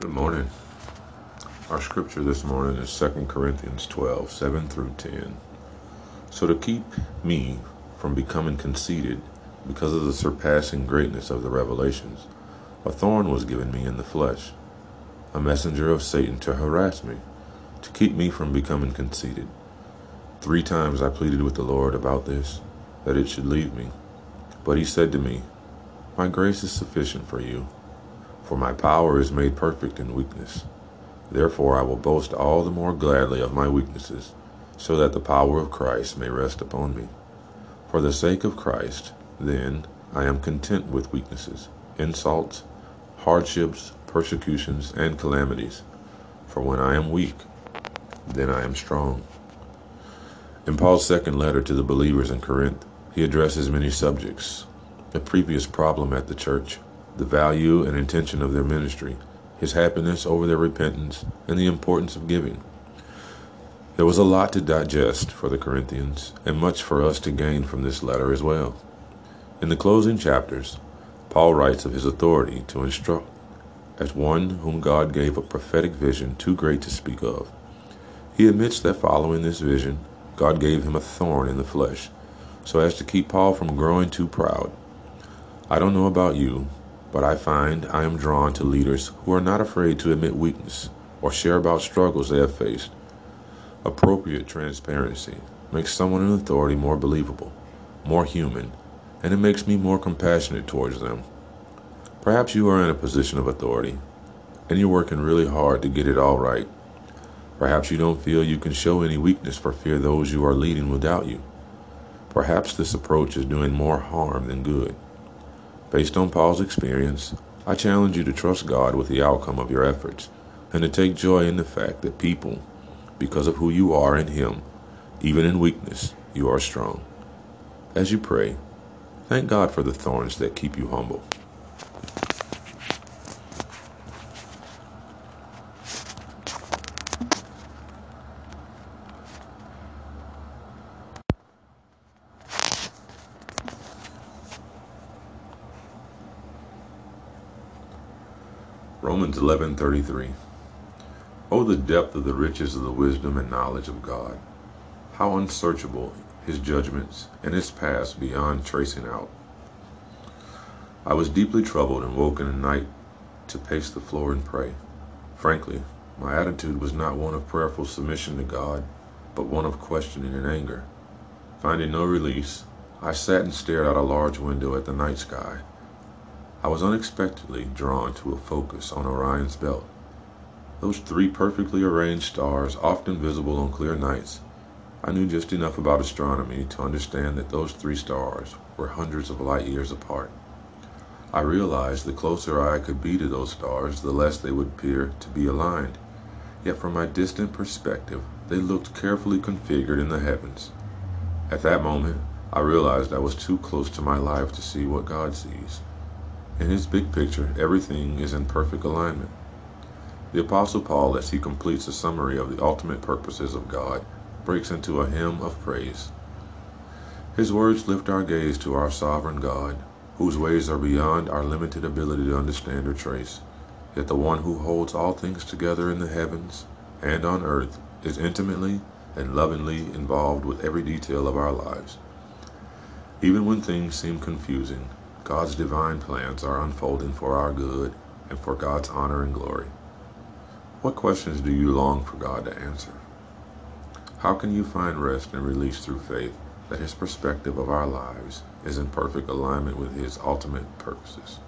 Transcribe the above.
Good morning. Our scripture this morning is Second Corinthians 12, 7 through 10. So to keep me from becoming conceited because of the surpassing greatness of the revelations, a thorn was given me in the flesh, a messenger of Satan to harass me, to keep me from becoming conceited. Three times I pleaded with the Lord about this, that it should leave me. But he said to me, My grace is sufficient for you, for my power is made perfect in weakness. Therefore I will boast all the more gladly of my weaknesses, so that the power of Christ may rest upon me. For the sake of Christ, then, I am content with weaknesses, insults, hardships, persecutions, and calamities. For when I am weak, then I am strong. In Paul's second letter to the believers in Corinth, he addresses many subjects a previous problem at the church, the value and intention of their ministry, his happiness over their repentance, and the importance of giving. There was a lot to digest for the Corinthians, and much for us to gain from this letter as well. In the closing chapters, Paul writes of his authority to instruct as one whom God gave a prophetic vision too great to speak of. He admits that following this vision, God gave him a thorn in the flesh, so as to keep Paul from growing too proud. I don't know about you, but I find I am drawn to leaders who are not afraid to admit weakness or share about struggles they have faced. Appropriate transparency makes someone in authority more believable, more human, and it makes me more compassionate towards them. Perhaps you are in a position of authority and you're working really hard to get it all right. Perhaps you don't feel you can show any weakness for fear those you are leading will doubt you. Perhaps this approach is doing more harm than good. Based on Paul's experience, I challenge you to trust God with the outcome of your efforts and to take joy in the fact that people, because of who you are in Him, even in weakness, you are strong. As you pray, thank God for the thorns that keep you humble. Romans 11:33 Oh the depth of the riches of the wisdom and knowledge of God how unsearchable his judgments and his paths beyond tracing out. I was deeply troubled and woke in the night to pace the floor and pray. Frankly my attitude was not one of prayerful submission to God but one of questioning and anger. Finding no release I sat and stared out a large window at the night sky I was unexpectedly drawn to a focus on Orion's belt. Those three perfectly arranged stars, often visible on clear nights, I knew just enough about astronomy to understand that those three stars were hundreds of light years apart. I realized the closer I could be to those stars, the less they would appear to be aligned. Yet from my distant perspective, they looked carefully configured in the heavens. At that moment, I realized I was too close to my life to see what God sees. In his big picture, everything is in perfect alignment. The Apostle Paul, as he completes a summary of the ultimate purposes of God, breaks into a hymn of praise. His words lift our gaze to our sovereign God, whose ways are beyond our limited ability to understand or trace. Yet the one who holds all things together in the heavens and on earth is intimately and lovingly involved with every detail of our lives. Even when things seem confusing, God's divine plans are unfolding for our good and for God's honor and glory. What questions do you long for God to answer? How can you find rest and release through faith that His perspective of our lives is in perfect alignment with His ultimate purposes?